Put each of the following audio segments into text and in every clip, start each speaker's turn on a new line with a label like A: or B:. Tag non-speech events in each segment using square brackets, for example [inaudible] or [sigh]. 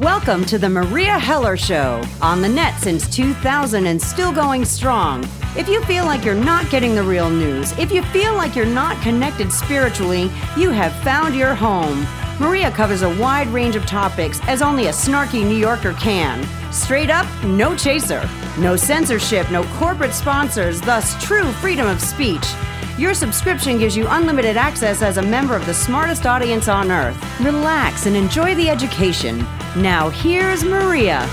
A: Welcome to the Meria Heller Show, on the net since 2000 and still going strong. If you feel like you're not getting the real news, if you feel like you're not connected spiritually, you have found your home. Meria covers a wide range of topics as only a snarky New Yorker can. Straight up, no chaser. No censorship, no corporate sponsors, thus true freedom of speech. Your subscription gives you unlimited access as a member of the smartest audience on earth. Relax and enjoy the education. Now, here's Meria.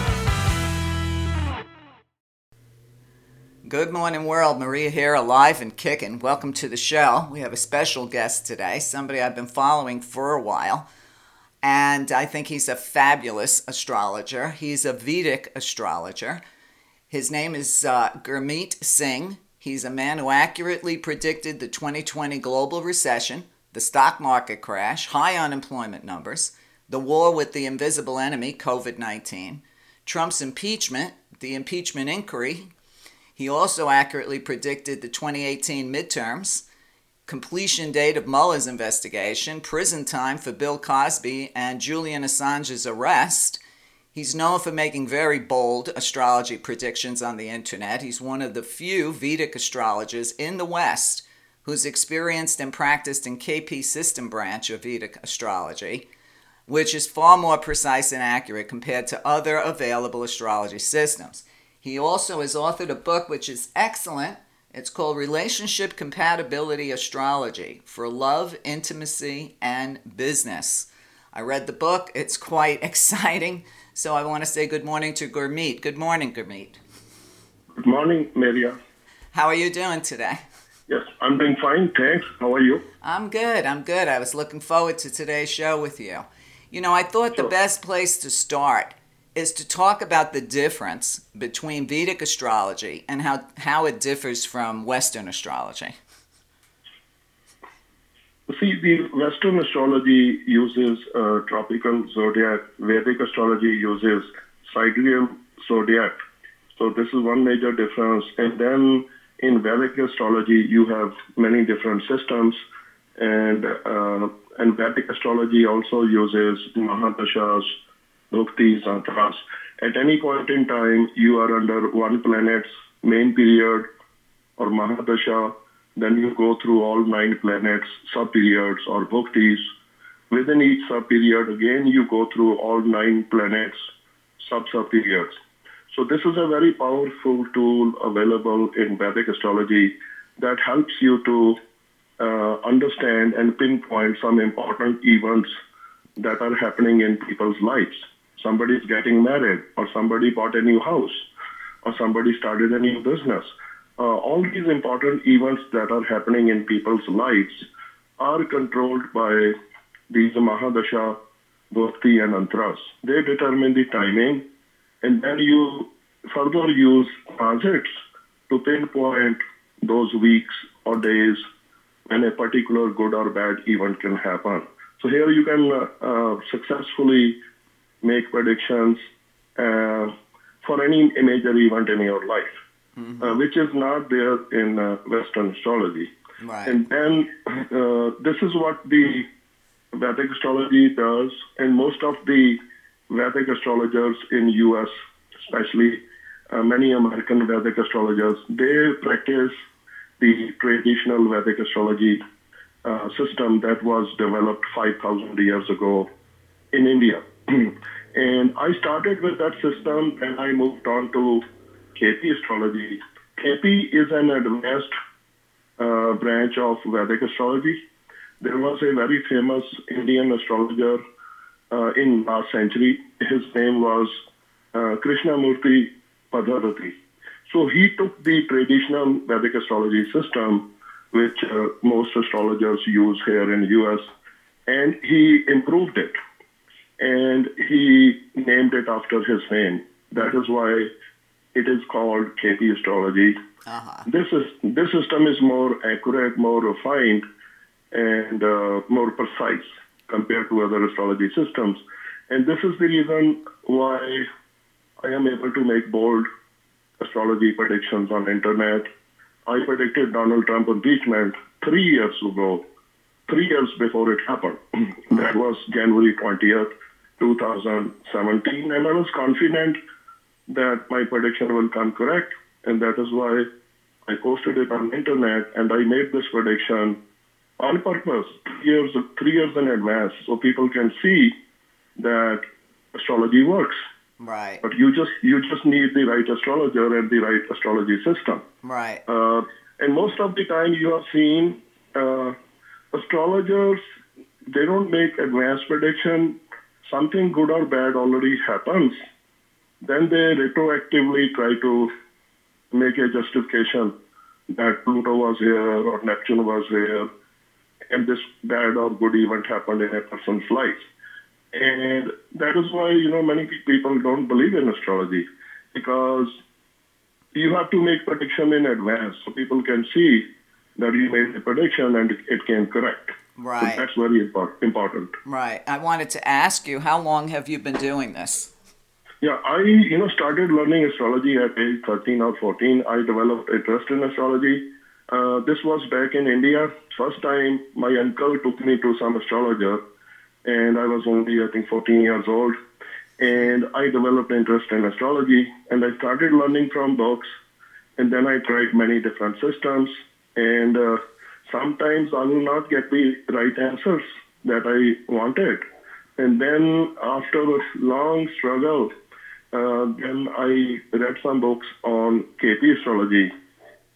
B: Good morning, world. Meria here, alive and kicking. Welcome to the show. We have a special guest today, somebody I've been following for a while, and I think he's a fabulous astrologer. He's a Vedic astrologer. His name is uh, Gurmeet Singh. He's a man who accurately predicted the 2020 global recession, the stock market crash, high unemployment numbers, the war with the invisible enemy, COVID 19, Trump's impeachment, the impeachment inquiry. He also accurately predicted the 2018 midterms, completion date of Mueller's investigation, prison time for Bill Cosby and Julian Assange's arrest, He's known for making very bold astrology predictions on the internet. He's one of the few Vedic astrologers in the West who's experienced and practiced in KP system branch of Vedic astrology, which is far more precise and accurate compared to other available astrology systems. He also has authored a book which is excellent. It's called Relationship Compatibility Astrology for Love, Intimacy, and Business. I read the book, it's quite [laughs] exciting. So I want to say good morning to Gurmeet. Good morning, Gurmeet.
C: Good morning, Meria.
B: How are you doing today?
C: Yes, I'm doing fine. Thanks. How are you?
B: I'm good. I'm good. I was looking forward to today's show with you. You know, I thought sure. the best place to start is to talk about the difference between Vedic astrology and how, how it differs from Western astrology.
C: See, the Western astrology uses uh, tropical zodiac. Vedic astrology uses sidereal zodiac. So this is one major difference. And then in Vedic astrology, you have many different systems, and uh, and Vedic astrology also uses Mahadashas, Bhuktis, Antras. At any point in time, you are under one planet's main period or Mahadasha then you go through all nine planets, sub-periods or bhuktis. Within each sub-period, again, you go through all nine planets, sub-sub-periods. So this is a very powerful tool available in Vedic astrology that helps you to uh, understand and pinpoint some important events that are happening in people's lives. Somebody is getting married, or somebody bought a new house, or somebody started a new business uh, all these important events that are happening in people's lives are controlled by these Mahadasha, Bhukti, and Antras. They determine the timing, and then you further use transits to pinpoint those weeks or days when a particular good or bad event can happen. So here you can uh, uh, successfully make predictions uh, for any major event in your life mm-hmm. uh, which is not there in uh, Western astrology.
B: Right.
C: And then uh, this is what the Vedic astrology does, and most of the Vedic astrologers in U.S., especially uh, many American Vedic astrologers, they practice the traditional Vedic astrology uh, system that was developed 5,000 years ago in India. [clears throat] and I started with that system, and I moved on to KP astrology. KP is an advanced uh, branch of Vedic astrology. There was a very famous Indian astrologer uh, in last century. His name was uh, Krishnamurti Paddhati. So he took the traditional Vedic astrology system, which uh, most astrologers use here in the US, and he improved it. And he named it after his name. That is why it is called KP astrology. Uh-huh. This is this system is more accurate, more refined, and uh, more precise compared to other astrology systems. And this is the reason why I am able to make bold astrology predictions on internet. I predicted Donald Trump impeachment three years ago, three years before it happened. [clears throat] that was January 20th, 2017, and I was confident that my prediction will come correct, and that is why I posted it on internet, and I made this prediction on purpose, three years, three years in advance, so people can see that astrology works.
B: Right.
C: But you just you just need the right astrologer and the right astrology system.
B: Right.
C: Uh, and most of the time, you have seen uh, astrologers they don't make advanced prediction. Something good or bad already happens. Then they retroactively try to make a justification that Pluto was here or Neptune was here, and this bad or good event happened in a person's life. And that is why, you know, many people don't believe in astrology because you have to make prediction in advance so people can see that you made the prediction and it came correct.
B: Right.
C: So that's very important.
B: Right. I wanted to ask you, how long have you been doing this?
C: Yeah, I you know started learning astrology at age 13 or 14. I developed interest in astrology. Uh, this was back in India. First time my uncle took me to some astrologer, and I was only I think 14 years old, and I developed interest in astrology, and I started learning from books, and then I tried many different systems, and uh, sometimes I will not get the right answers that I wanted, and then after a long struggle uh, then I read some books on KP astrology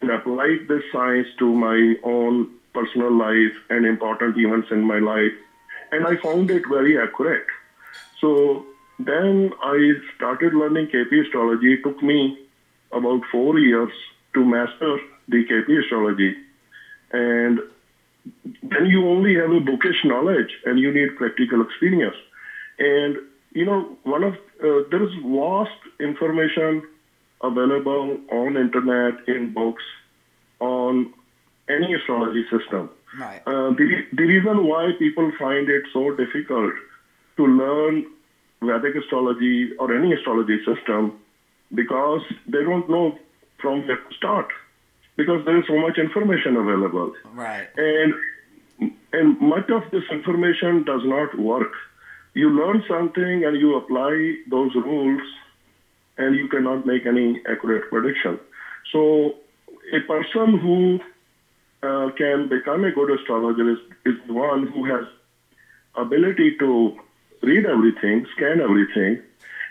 C: and applied this science to my own personal life and important events in my life. And I found it very accurate. So then I started learning KP astrology. It took me about four years to master the KP astrology. And then you only have a bookish knowledge and you need practical experience. And you know, one of uh, there is vast information available on internet in books on any astrology system.
B: Right.
C: Uh, the, the reason why people find it so difficult to learn Vedic astrology or any astrology system because they don't know from where to start because there is so much information available.
B: Right.
C: And and much of this information does not work you learn something and you apply those rules and you cannot make any accurate prediction. So a person who uh, can become a good astrologer is, is one who has ability to read everything, scan everything,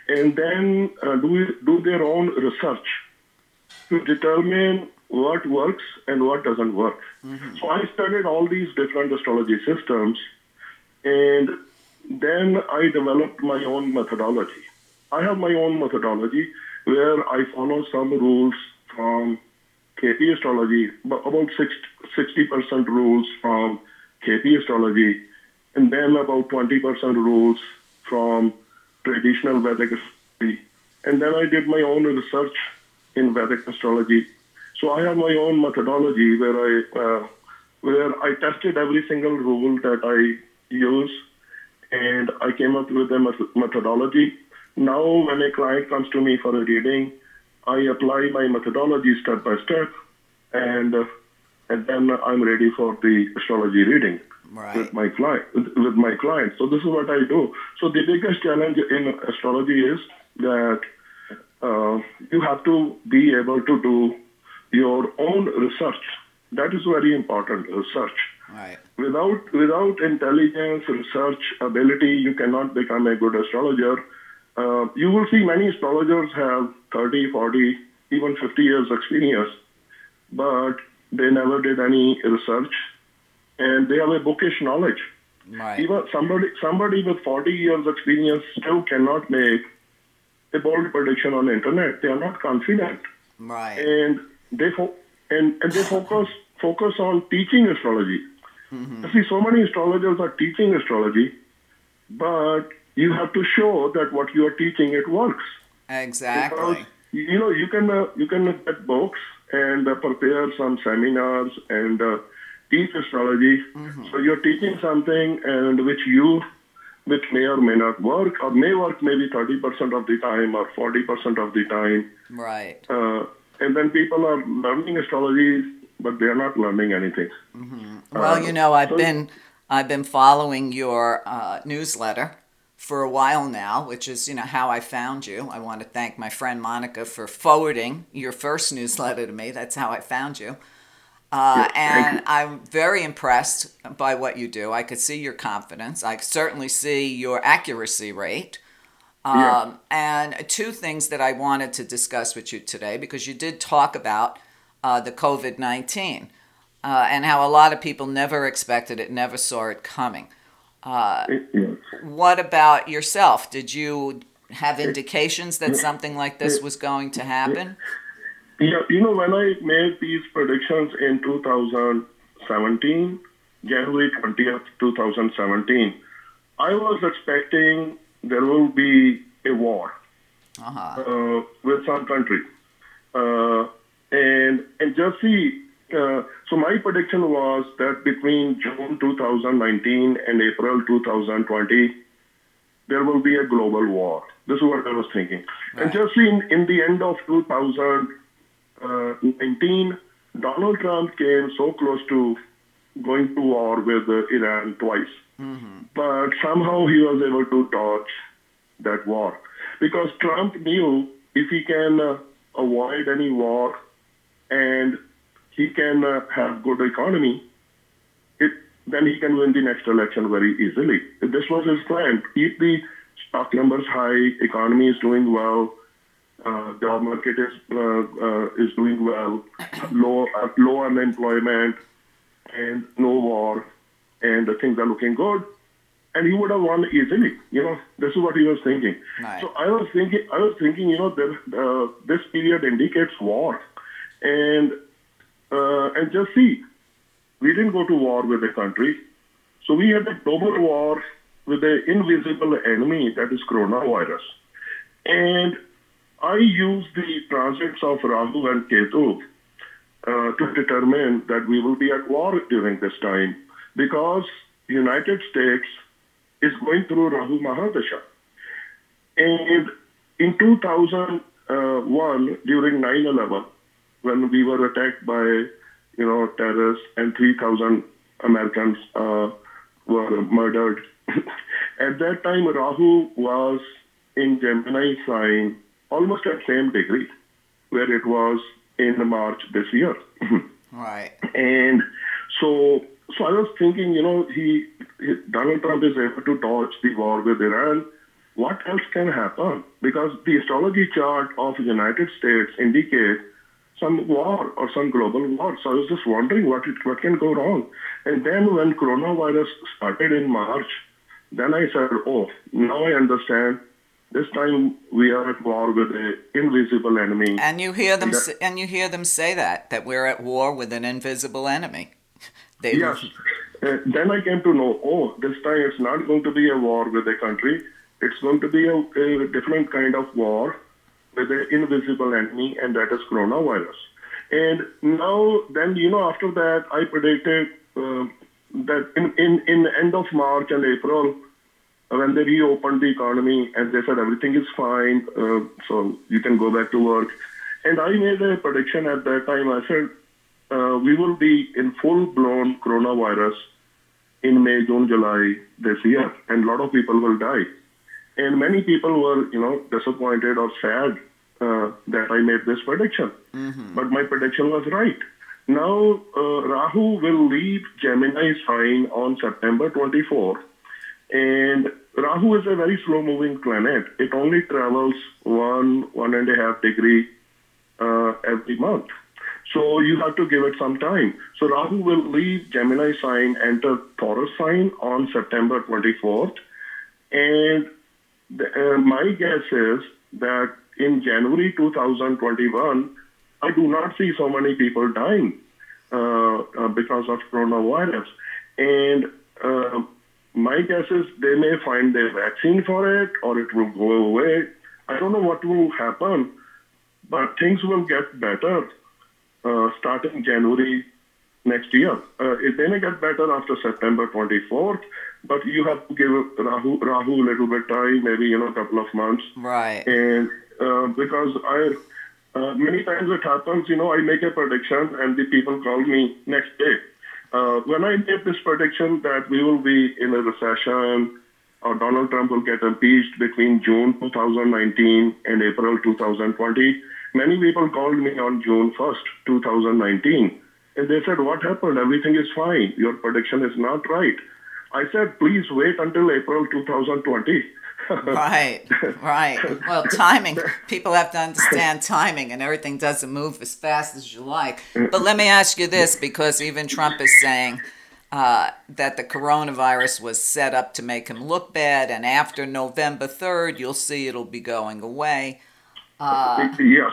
C: and then uh, do, do their own research to determine what works and what doesn't work. Mm-hmm. So I studied all these different astrology systems and then I developed my own methodology. I have my own methodology where I follow some rules from KP astrology, about 60% rules from KP astrology, and then about 20% rules from traditional Vedic astrology. And then I did my own research in Vedic astrology. So I have my own methodology where I uh, where I tested every single rule that I use and I came up with a methodology. Now, when a client comes to me for a reading, I apply my methodology step by step, and uh, and then I'm ready for the astrology reading
B: right.
C: with my client. With my client, so this is what I do. So the biggest challenge in astrology is that uh, you have to be able to do your own research. That is very important. Research
B: Right.
C: Without without intelligence, research ability, you cannot become a good astrologer. Uh, you will see many astrologers have 30, 40, even 50 years experience, but they never did any research, and they have a bookish knowledge.
B: Right.
C: Even somebody somebody with 40 years experience still cannot make a bold prediction on the internet. They are not confident.
B: Right.
C: And they fo- and, and they focus focus on teaching astrology. Mm-hmm. See, so many astrologers are teaching astrology, but you have to show that what you are teaching it works.
B: Exactly.
C: Because, you know, you can uh, you can get books and uh, prepare some seminars and uh, teach astrology. Mm-hmm. So you're teaching something and which you which may or may not work or may work maybe 30% of the time or 40% of the time.
B: Right.
C: Uh, and then people are learning astrology but they are not learning anything.
B: Mm-hmm. Well, you know, I've so, been I've been following your uh, newsletter for a while now, which is, you know, how I found you. I want to thank my friend Monica for forwarding your first newsletter to me. That's how I found you. Uh, and I'm very impressed by what you do. I could see your confidence. I certainly see your accuracy rate. Um, yeah. And two things that I wanted to discuss with you today, because you did talk about uh, the COVID 19 uh, and how a lot of people never expected it, never saw it coming. Uh, yes. What about yourself? Did you have indications that something like this was going to happen?
C: Yeah, you know, when I made these predictions in 2017, January 20th, 2017, I was expecting there will be a war uh-huh. uh, with some country. Uh, and, and just see, so my prediction was that between June 2019 and April 2020, there will be a global war. This is what I was thinking. Right. And just in, in the end of 2000, uh, 19, Donald Trump came so close to going to war with uh, Iran twice. Mm-hmm. But somehow he was able to dodge that war. Because Trump knew if he can uh, avoid any war and he can uh, have good economy, it, then he can win the next election very easily. This was his plan. Keep the stock numbers high, economy is doing well, uh, job market is uh, uh, is doing well, [coughs] low low unemployment, and no war, and the things are looking good, and he would have won easily. You know, this is what he was thinking. Right. So I was thinking, I was thinking, you know, that this period indicates war, and and just see, we didn't go to war with a country, so we had a global war with an invisible enemy that is coronavirus, and I use the transits of Rahu and Ketu uh, to determine that we will be at war during this time because United States is going through Rahu Mahadasha. And in 2001, during 9/11, when we were attacked by you know terrorists and 3,000 Americans uh, were murdered, [laughs] at that time Rahu was in Gemini sign almost at same degree where it was in March this year. [laughs]
B: right.
C: And so, so I was thinking, you know, he, he Donald Trump is able to dodge the war with Iran. What else can happen? Because the astrology chart of the United States indicate some war or some global war. So I was just wondering what it, what can go wrong. And then when coronavirus started in March, then I said, oh, now I understand this time we are at war with an invisible enemy.
B: And you hear them, and, that, and you hear them say that that we're at war with an invisible enemy. [laughs]
C: They yes. Uh, then I came to know, oh, this time it's not going to be a war with a country. It's going to be a, a different kind of war with an invisible enemy, and that is coronavirus. And now, then you know, after that, I predicted uh, that in in in the end of March and April when they reopened the economy and they said everything is fine, uh, so you can go back to work. And I made a prediction at that time. I said uh, we will be in full-blown coronavirus in May, June, July this year, and a lot of people will die. And many people were, you know, disappointed or sad uh, that I made this prediction. Mm-hmm. But my prediction was right. Now, uh, Rahu will leave Gemini sign on September 24th and Rahu is a very slow moving planet. It only travels one, one and a half degree uh, every month. So you have to give it some time. So Rahu will leave Gemini sign, enter Taurus sign on September 24th. And uh, my guess is that in January 2021, I do not see so many people dying uh, uh because of coronavirus. And uh, my guess is they may find a vaccine for it or it will go away. I don't know what will happen, but things will get better uh, starting January next year. It may get better after September 24th, but you have to give Rahu, Rahu a little bit time, maybe you know a couple of months.
B: Right.
C: And uh, because I uh, many times it happens, you know, I make a prediction and the people call me next day uh, when I made this prediction that we will be in a recession or Donald Trump will get impeached between June 2019 and April 2020. Many people called me on June 1st, 2019, and they said, What happened? Everything is fine. Your prediction is not right. I said, Please wait until April 2020.
B: right, [laughs] right. Well, timing. People have to understand timing, and everything doesn't move as fast as you like. But let me ask you this because even Trump is saying uh, that the coronavirus was set up to make him look bad, and after November 3rd, you'll see it'll be going away.
C: Uh, yes.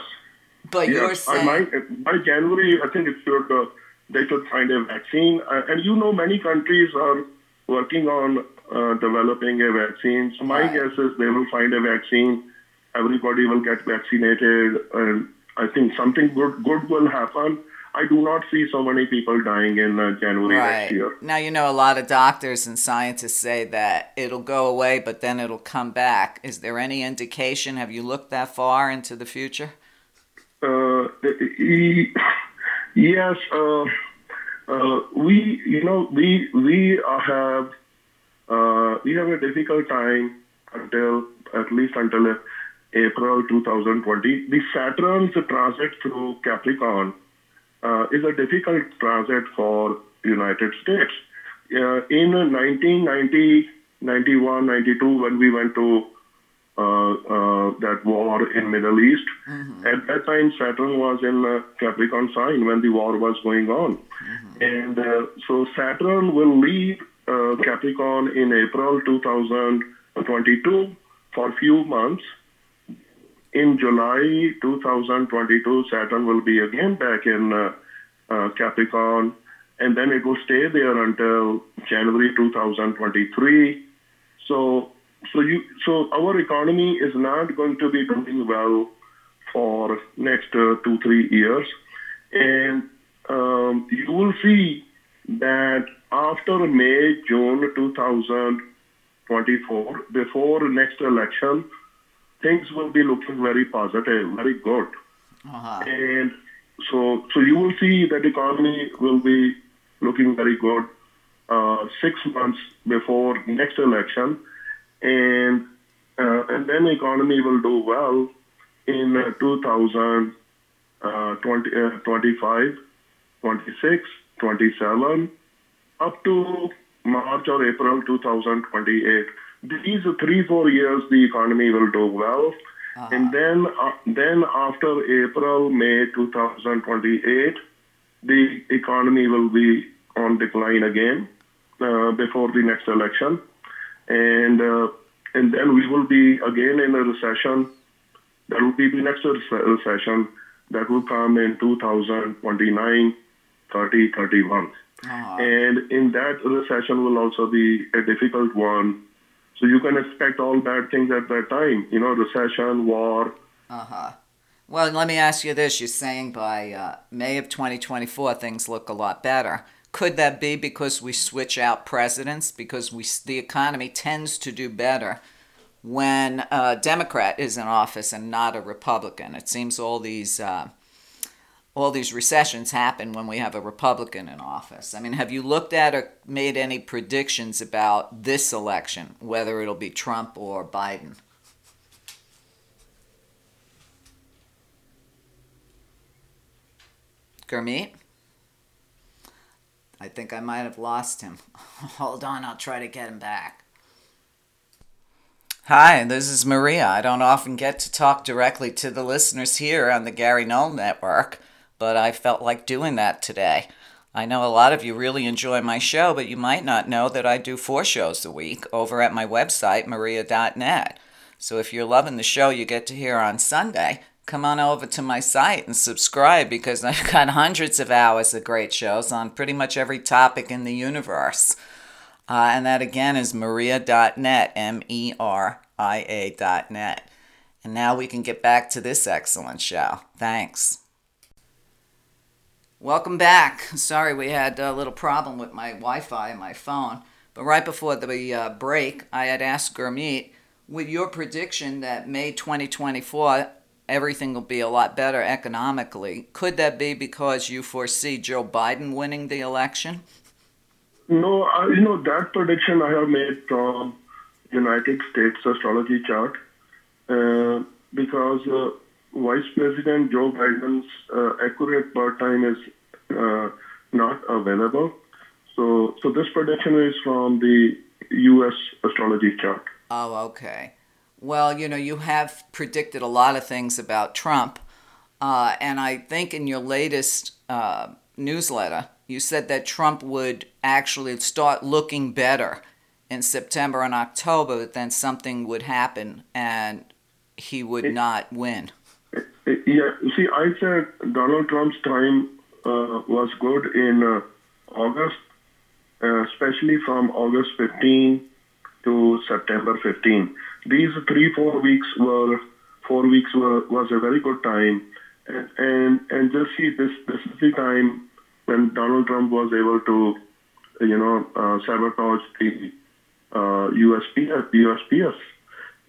B: But
C: yes.
B: you're saying
C: might, by January, I think it should uh, they should find a vaccine, uh, and you know many countries are working on uh, developing a vaccine. So my right. guess is they will find a vaccine. Everybody will get vaccinated, and I think something good good will happen. I do not see so many people dying in uh, January right. next year.
B: Now, you know, a lot of doctors and scientists say that it'll go away, but then it'll come back. Is there any indication? Have you looked that far into the future?
C: Uh, yes. Uh, uh, we, you know, we we have uh, we have a difficult time until at least until April 2020. The Saturn's transit through Capricorn uh, is a difficult transit for United States. Uh, in 1990, 91, 92, when we went to uh, uh, that war in Middle East, mm-hmm. at that time Saturn was in Capricorn sign when the war was going on, mm-hmm. and uh, so Saturn will leave uh, Capricorn in April 2022 for a few months in July 2022, Saturn will be again back in uh, uh, Capricorn, and then it will stay there until January 2023. So, so you, so our economy is not going to be doing well for next uh, two three years, and um, you will see that after May June 2024, before next election things will be looking very positive, very good. Uh-huh. And so, so you will see that economy will be looking very good uh, six months before next election, and uh, and then economy will do well in uh, 2020, uh, 25, 26, 27, up to March or April 2028 these three four years the economy will do well. Uh-huh. and then uh, then after april may 2028 the economy will be on decline again uh, before the next election and uh, and then we will be again in a recession that will be the next recession that will come in 2029 30 31 uh-huh. and in that recession will also be a difficult one so you can expect all bad things at that time, you know, recession, war.
B: Uh huh. Well, let me ask you this. You're saying by uh, May of 2024, things look a lot better. Could that be because we switch out presidents? Because we the economy tends to do better when a Democrat is in office and not a Republican. It seems all these uh, all these recessions happen when we have a Republican in office. I mean, have you looked at or made any predictions about this election, whether it'll be Trump or Biden? Gurmeet? I think I might have lost him. [laughs] Hold on, I'll try to get him back. Hi, this is Meria. I don't often get to talk directly to the listeners here on the Gary Null Network but I felt like doing that today. I know a lot of you really enjoy my show, but you might not know that I do four shows a week over at my website, meria.net. So if you're loving the show you get to hear on Sunday, come on over to my site and subscribe because I've got [laughs] hundreds of hours of great shows on pretty much every topic in the universe. Uh, and that again is meria.net, M E R I A.net. And now we can get back to this excellent show. Thanks. Welcome back. Sorry we had a little problem with my Wi Fi and my phone. But right before the uh, break, I had asked Gurmeet, with your prediction that May 2024 everything will be a lot better economically, could that be because you foresee Joe Biden winning the election?
C: No, I, you know, that prediction I have made from United States astrology chart uh, because uh, Vice President Joe Biden's uh, accurate birth time is uh, not available. So, so this prediction is from the U.S. astrology chart.
B: Oh, okay. Well, you know, you have predicted a lot of things about Trump, uh, and I think in your latest uh, newsletter, you said that Trump would actually start looking better in September and October, but then something would happen and he would it, not win.
C: Yeah, see, I said Donald Trump's time uh, was good in uh, August, uh, especially from August 15 to September 15. These three, four weeks were, four weeks were, was a very good time. And, and, and just see, this, this is the time when Donald Trump was able to, you know, uh, sabotage the uh, USPS, USPS,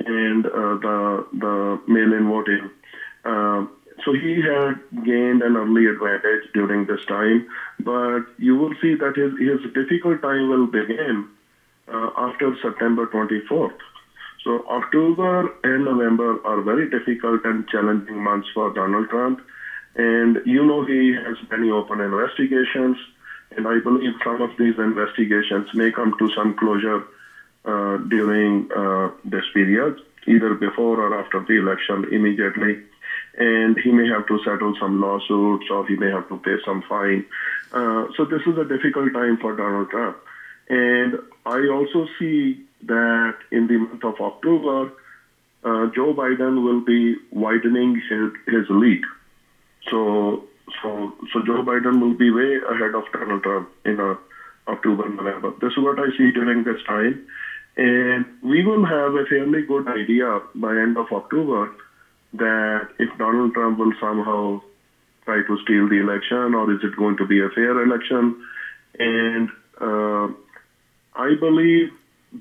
C: and uh, the the mail-in voting. Uh, so he had gained an early advantage during this time, but you will see that his, his difficult time will begin uh, after September 24th. So October and November are very difficult and challenging months for Donald Trump. And you know he has many open investigations, and I believe some of these investigations may come to some closure uh, during uh, this period, either before or after the election immediately. And he may have to settle some lawsuits or he may have to pay some fine. Uh, so this is a difficult time for Donald Trump. And I also see that in the month of October, uh, Joe Biden will be widening his, his lead. So, so, so Joe Biden will be way ahead of Donald Trump in uh, October, November. This is what I see during this time. And we will have a fairly good idea by end of October that if Donald Trump will somehow try to steal the election or is it going to be a fair election. And uh, I believe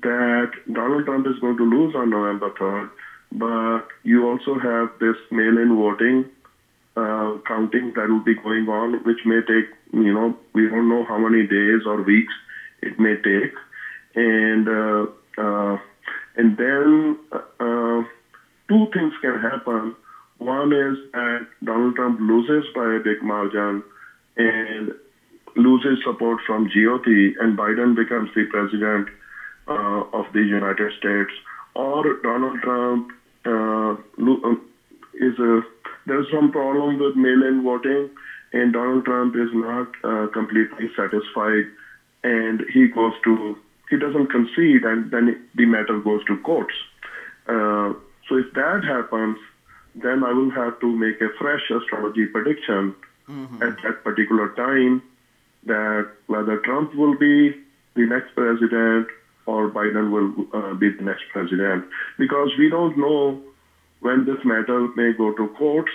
C: that Donald Trump is going to lose on November 3rd, but you also have this mail-in voting uh, counting that will be going on, which may take, you know, we don't know how many days or weeks it may take. And uh, uh, and then uh, two things can happen. One is that Donald Trump loses by a big margin and loses support from GOP, and Biden becomes the president uh, of the United States. Or Donald Trump uh, um, is a there's some problem with mail-in voting, and Donald Trump is not uh, completely satisfied, and he goes to he doesn't concede, and then the matter goes to courts. Uh, so if that happens, then I will have to make a fresh astrology prediction mm-hmm. at that particular time that whether Trump will be the next president or Biden will uh, be the next president, because we don't know when this matter may go to courts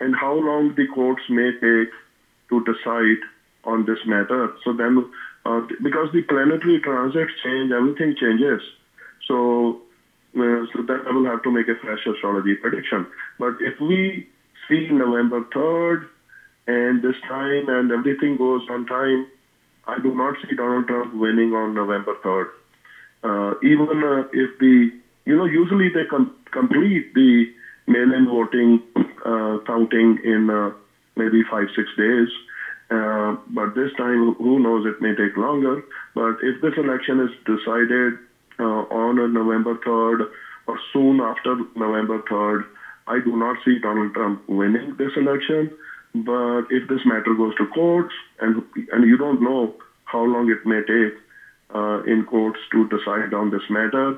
C: and how long the courts may take to decide on this matter. So then uh, because the planetary transits change, everything changes. So, uh, so that I will have to make a fresh astrology prediction. But if we see November 3rd and this time and everything goes on time, I do not see Donald Trump winning on November 3rd. Uh, even uh, if the, you know, usually they com- complete the mail-in voting uh, counting in uh, maybe five, six days. Uh, but this time, who knows, it may take longer. But if this election is decided uh, on November 3rd or soon after November 3rd, I do not see Donald Trump winning this election. But if this matter goes to courts, and and you don't know how long it may take in courts to decide on this matter,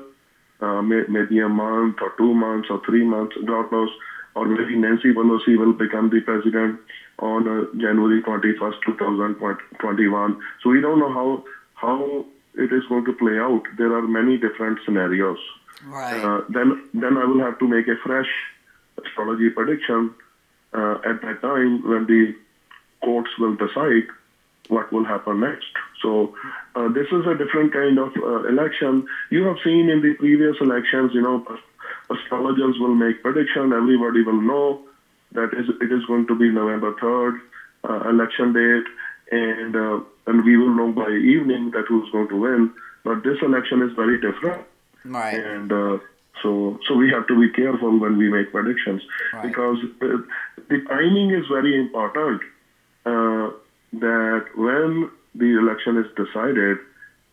C: uh, may, maybe a month or two months or three months, God knows, or maybe Nancy Pelosi will become the president on uh, January 21st, 2021. So we don't know how how it is going to play out. There are many different scenarios.
B: Right.
C: Uh, then then I will have to make a fresh astrology prediction uh, at that time when the courts will decide what will happen next. So uh, this is a different kind of uh, election. You have seen in the previous elections, you know, astrologers will make prediction. Everybody will know that is, it is going to be November 3rd, uh, election date, and uh, and we will know by evening that who's going to win. But this election is very different.
B: Right.
C: And uh, so, so we have to be careful when we make predictions
B: Right.
C: because uh, the timing is very important. Uh, that when the election is decided,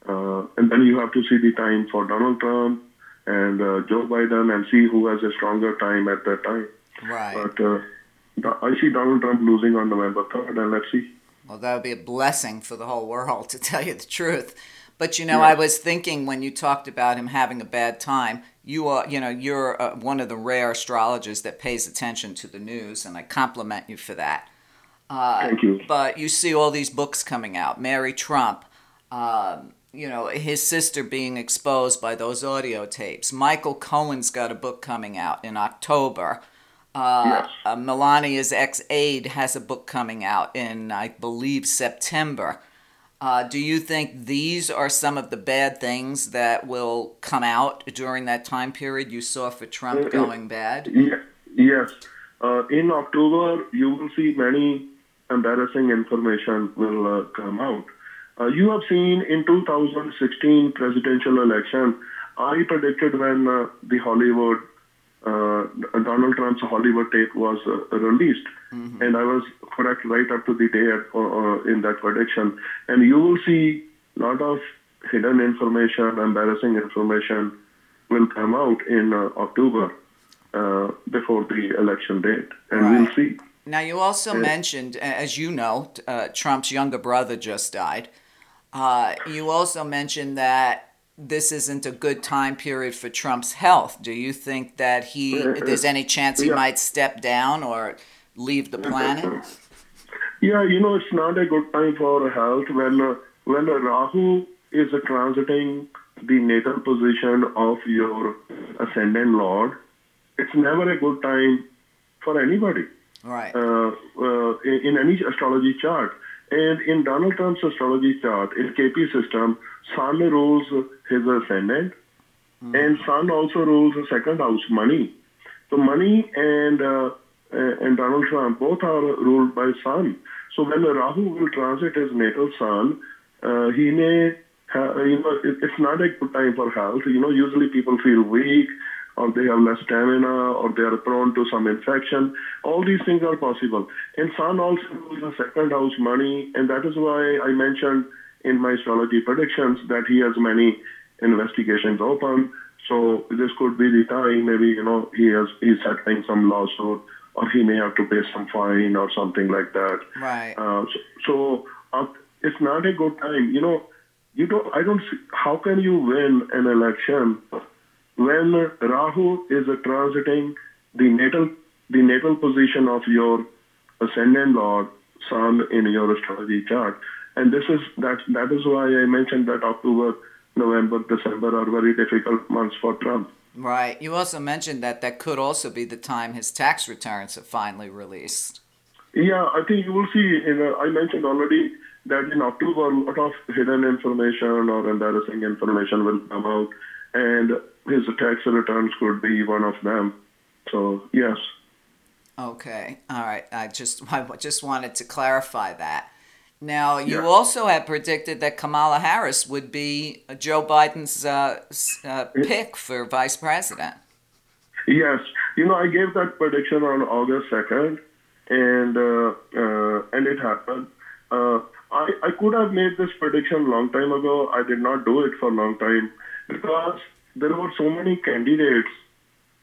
C: uh, and then you have to see the time for Donald Trump and uh, Joe Biden and see who has a stronger time at that time.
B: Right.
C: But uh, I see Donald Trump losing on November 3rd, and let's see.
B: Well, that would be a blessing for the whole world, to [laughs] tell you the truth. But you know, I was thinking when you talked about him having a bad time, you are, you know, you're uh, one of the rare astrologers that pays attention to the news, and I compliment you for that. Uh,
C: Thank you.
B: But you see all these books coming out. Mary Trump, um, you know, his sister being exposed by those audio tapes. Michael Cohen's got a book coming out in October. Uh,
C: Yes.
B: uh, Melania's ex aide has a book coming out in, I believe, September. Uh, do you think these are some of the bad things that will come out during that time period you saw for Trump
C: Mhm.
B: going bad?
C: Ye- Yes. Uh, in October, you will see many embarrassing information will uh, come out. Uh, you have seen in 2016 presidential election, I predicted when uh, the Hollywood, uh, Donald Trump's Hollywood tape was uh, released, and I was correct right up to the day at, in that prediction. And you will see a lot of hidden information, embarrassing information will come out in uh, October uh, before the election date, and
B: Right.
C: we'll see.
B: Now, you also mentioned, as you know, uh, Trump's younger brother just died. Uh, you also mentioned that this isn't a good time period for Trump's health. Do you think that he,
C: Uh,
B: there's any chance he
C: yeah.
B: might step down or leave the planet?
C: Yeah, you know, it's not a good time for health when uh, when Rahu is transiting the natal position of your ascendant lord. It's never a good time for anybody
B: Right.
C: uh, uh, in, in any astrology chart. And in Donald Trump's astrology chart, in KP system, Sun rules his ascendant, and Sun also rules the second house, money. So money and uh, uh, and Donald Trump both are ruled by Sun. So when Rahu will transit his natal Sun, uh, he may, ha- you know, it, it's not a good time for health. You know, usually people feel weak, or they have less stamina, or they are prone to some infection. All these things are possible. And Sun also rules the second house, money, and that is why I mentioned in my astrology predictions that he has many investigations open. So this could be the time. Maybe you know he has he's settling some lawsuit, or he may have to pay some fine or something like that.
B: Right.
C: Uh, so so uh, it's not a good time. You know, you don't. I don't. See, how can you win an election when Rahu is uh, transiting the natal the natal position of your ascendant lord Sun in your astrology chart? And this is that. That is why I mentioned that October, November, December are very difficult months for Trump.
B: Right. You also mentioned that that could also be the time his tax returns are finally released.
C: Yeah, I think you will see. In, uh, I mentioned already that in October, a lot of hidden information or embarrassing information will come out, and his tax returns could be one of them. So yes,
B: Okay. All right. I just [laughs] I just wanted to clarify that. Now, you
C: Yeah.
B: also had predicted that Kamala Harris would be Joe Biden's uh, uh, pick for vice president.
C: yes. You know, I gave that prediction on August second, and uh, uh, and it happened. Uh, I I could have made this prediction a long time ago. I did not do it for a long time because there were so many candidates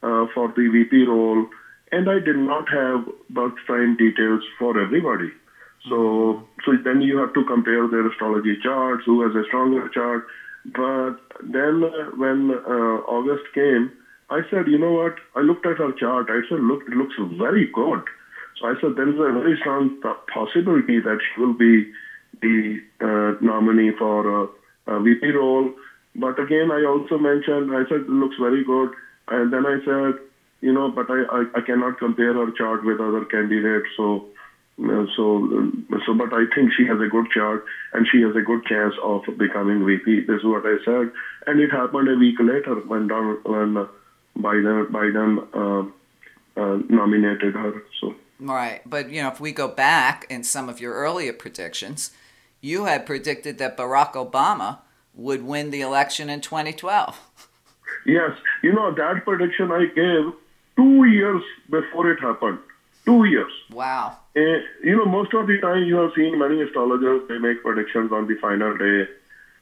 C: uh, for the VP role, and I did not have birth time details for everybody. So, so then you have to compare their astrology charts, who has a stronger chart. But then uh, when uh, August came, I said, you know what? I looked at her chart. I said, look, it looks very good. So I said, there is a very strong possibility that she will be the uh, nominee for uh, a VP role. But again, I also mentioned, I said, it looks very good. And then I said, you know, but I, I, I cannot compare her chart with other candidates. So, so, so, but I think she has a good chart and she has a good chance of becoming VP. This is what I said. And it happened a week later when, Don, when Biden, Biden uh, uh, nominated her. So,
B: Right. But, you know, if we go back in some of your earlier predictions, you had predicted that Barack Obama would win the election in 2012.
C: Yes, you know that prediction I gave two years before it happened. Two years.
B: Wow.
C: Uh, you know, most of the time you have seen many astrologers they make predictions on the final day,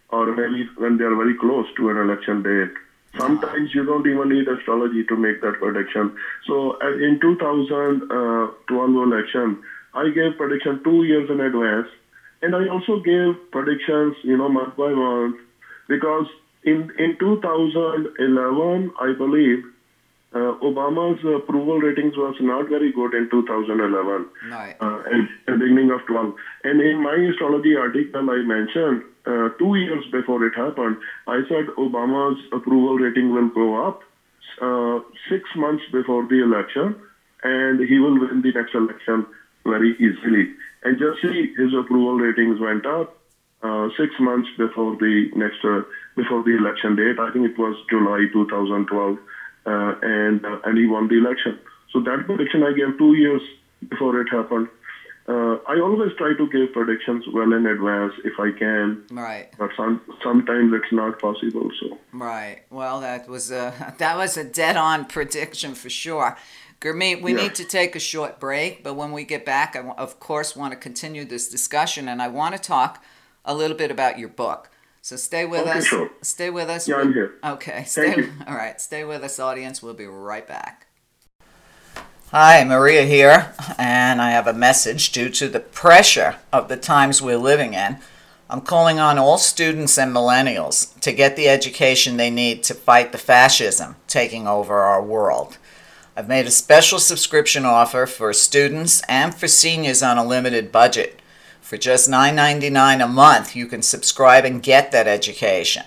C: or maybe when they are very close to an election date. Sometimes you don't even need astrology to make that prediction. So uh, in 2012 election, I gave prediction two years in advance, and I also gave predictions, you know, month by month, because in in 2011, I believe uh, Obama's approval ratings was not very good in 2011
B: Right.
C: uh, and, and beginning of 12. And in my astrology article, I mentioned uh, two years before it happened, I said Obama's approval rating will go up uh, six months before the election, and he will win the next election very easily. And just see, his approval ratings went up uh, six months before the next uh, before the election date. I think it was July 2012, uh, and uh, and he won the election. So that prediction I gave two years before it happened. Uh, I always try to give predictions well in advance if I can,
B: Right.
C: but some sometimes it's not possible. So
B: Right. Well, that was a [laughs] that was a dead-on prediction for sure. Gurmeet, we
C: Yeah.
B: need to take a short break, but when we get back, I of course want to continue this discussion, and I want to talk a little bit about your book. So stay with
C: Okay,
B: us.
C: sure.
B: Stay with us.
C: Yeah, I'm here.
B: Okay. Stay.
C: you. [laughs]
B: All right. Stay with us, audience. We'll be right back. Hi, Meria here, and I have a message due to the pressure of the times we're living in. I'm calling on all students and millennials to get the education they need to fight the fascism taking over our world. I've made a special subscription offer for students and for seniors on a limited budget. For just $9.99 a month, you can subscribe and get that education.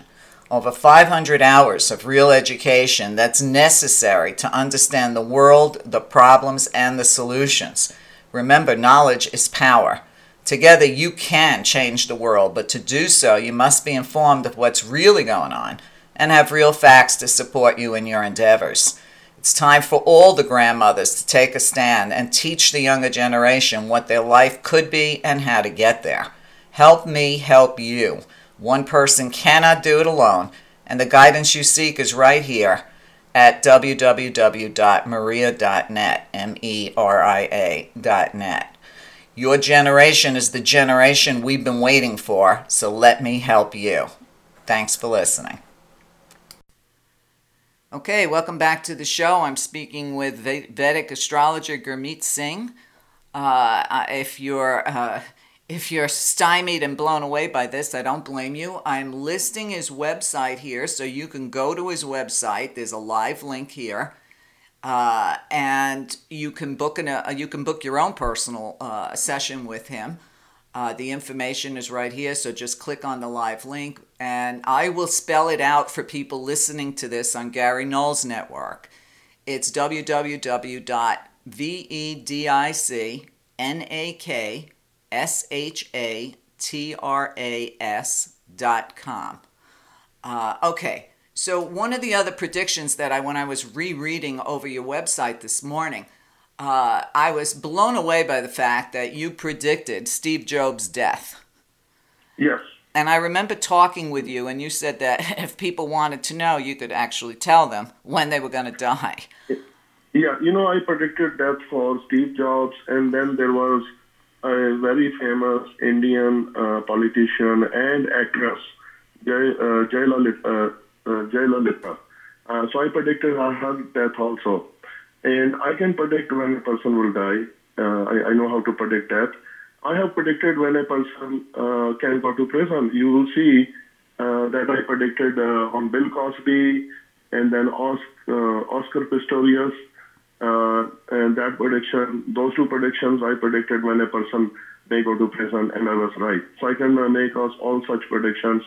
B: Over 500 hours of real education that's necessary to understand the world, the problems, and the solutions. Remember, knowledge is power. Together, you can change the world, but to do so, you must be informed of what's really going on and have real facts to support you in your endeavors. It's time for all the grandmothers to take a stand and teach the younger generation what their life could be and how to get there. Help me help you. One person cannot do it alone, and the guidance you seek is right here at www.meria.net, M E R I A.net. Your generation is the generation we've been waiting for, so let me help you. Thanks for listening. Okay, welcome back to the show. I'm speaking with Vedic astrologer Gurmeet Singh. Uh, if you're uh, if you're stymied and blown away by this, I don't blame you. I'm listing his website here, so you can go to his website. There's a live link here, uh, and you can book an, uh, you can book your own personal uh, session with him. Uh, the information is right here, so just click on the live link, and I will spell it out for people listening to this on Gary Null's Network. It's www.vedicnakshatras.com. Uh, okay, so one of the other predictions that I, when I was rereading over your website this morning, uh, I was blown away by the fact that you predicted Steve Jobs' death.
C: yes,
B: And I remember talking with you, and you said that [laughs] if people wanted to know, you could actually tell them when they were going to die.
C: yeah. You know, I predicted death for Steve Jobs, and then there was a very famous Indian uh, politician and actress, Jay, uh, Jayalalitha. Uh, uh, Jayalalitha. Uh, so I predicted her death also. And I can predict when a person will die. Uh, I, I know how to predict that. I have predicted when a person uh, can go to prison. You will see uh, that I predicted uh, on Bill Cosby and then Oscar, uh, Oscar Pistorius. Uh, and that prediction, those two predictions, I predicted when a person may go to prison, and I was right. So I can make all such predictions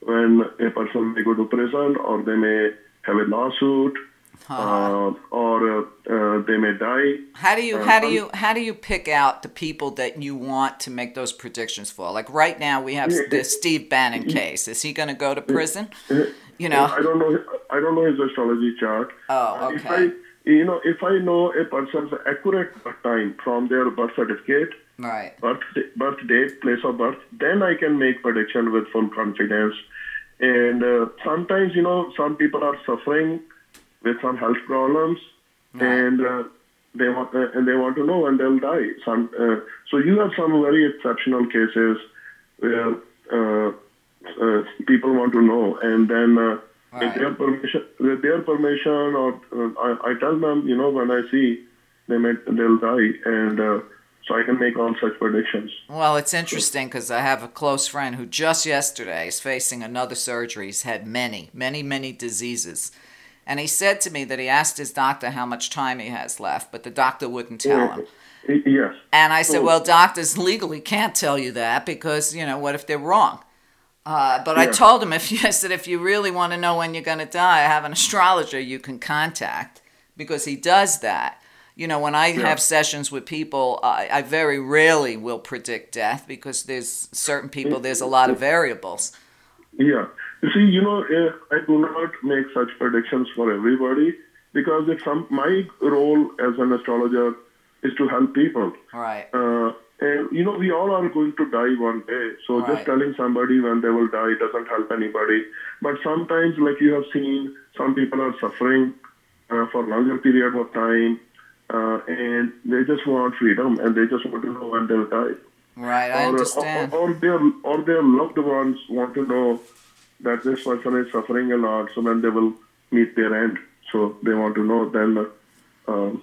C: when a person may go to prison, or they may have a lawsuit, uh, or uh, uh, they may die.
B: How do you
C: Uh,
B: how do you how do you pick out the people that you want to make those predictions for? Like right now, we have the Steve Bannon case. Is he going to go to prison? You know.
C: I don't know. I don't know his astrology chart.
B: Oh,
C: If
B: okay.
C: I, you know, if I know a person's accurate time from their birth certificate,
B: Right.
C: birth birth date, place of birth, then I can make prediction with full confidence. And uh, sometimes, you know, some people are suffering with some health problems, and uh, they want uh, and they want to know when they'll die. Some uh, so you have some very exceptional cases where uh, uh, people want to know, and then uh,
B: Right.
C: with their permission, with their permission, or uh, I, I tell them, you know, when I see they may they'll die, and uh, so I can make all such predictions.
B: Well, it's interesting because I have a close friend who just yesterday is facing another surgery. He's had many, many, many diseases. And he said to me that he asked his doctor how much time he has left, but the doctor wouldn't tell him.
C: Yes.
B: And I said, well, doctors legally can't tell you that because, you know, what if they're wrong? Uh, but I told him if you, I said, if you really want to know when you're going to die, I have an astrologer you can contact because he does that. You know, when I have sessions with people, I, I very rarely will predict death because there's certain people, there's a lot of variables.
C: Yeah. You see, you know, uh, I do not make such predictions for everybody because it's some my role as an astrologer is to help people.
B: Right.
C: Uh, and you know, we all are going to die one day. So
B: Right.
C: just telling somebody when they will die doesn't help anybody. But sometimes, like you have seen, some people are suffering uh, for longer period of time, uh, and they just want freedom, and they just want to know when they'll die.
B: Right. I
C: or,
B: understand.
C: Or, or their or their loved ones want to know that this person is suffering a lot, so when they will meet their end, so they want to know. Then, um,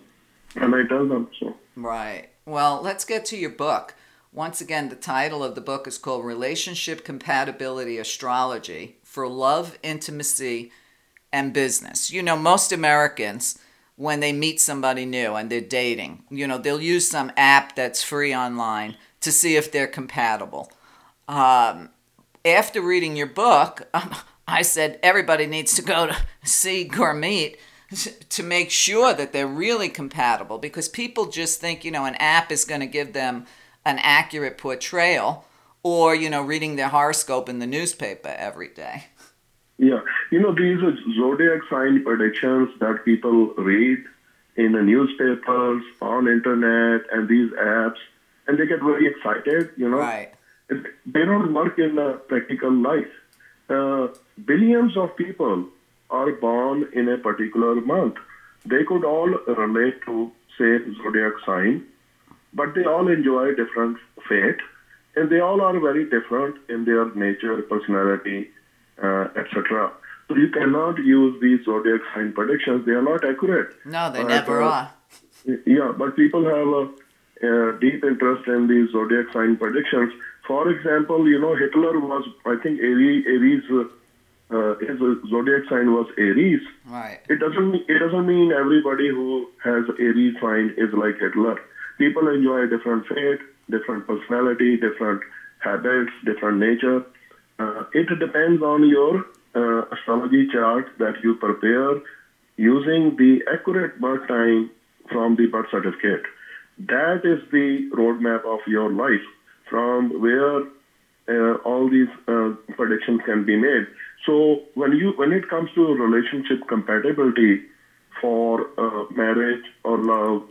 C: and I tell them so.
B: Right. Well, let's get to your book. Once again, the title of the book is called Relationship Compatibility Astrology for Love, Intimacy, and Business. You know, most Americans, when they meet somebody new and they're dating, you know, they'll use some app that's free online to see if they're compatible. Um, after reading your book, um, [laughs] I said everybody needs to go to [laughs] see Gurmeet [laughs] to make sure that they're really compatible because people just think, you know, an app is going to give them an accurate portrayal or, you know, reading their horoscope in the newspaper every day.
C: Yeah, you know these are zodiac sign predictions that people read in the newspapers, on internet, and these apps, and they get very excited. You know,
B: Right.
C: They don't work in a practical life. Uh, billions of people are born in a particular month. They could all relate to same zodiac sign, but they all enjoy different fate, and they all are very different in their nature, personality, uh, etc. So you cannot use these zodiac sign predictions; they are not accurate.
B: No, they
C: But,
B: never
C: uh,
B: are.
C: yeah, but people have a, a deep interest in these zodiac sign predictions. For example, you know, Hitler was, I think, Aries, Aries uh, uh, his zodiac sign was Aries.
B: Right.
C: It doesn't it doesn't mean everybody who has Aries sign is like Hitler. People enjoy different fate, different personality, different habits, different nature. Uh, it depends on your uh, astrology chart that you prepare using the accurate birth time from the birth certificate. That is the roadmap of your life from where uh, all these uh, predictions can be made. So when you when it comes to relationship compatibility for uh, marriage or love,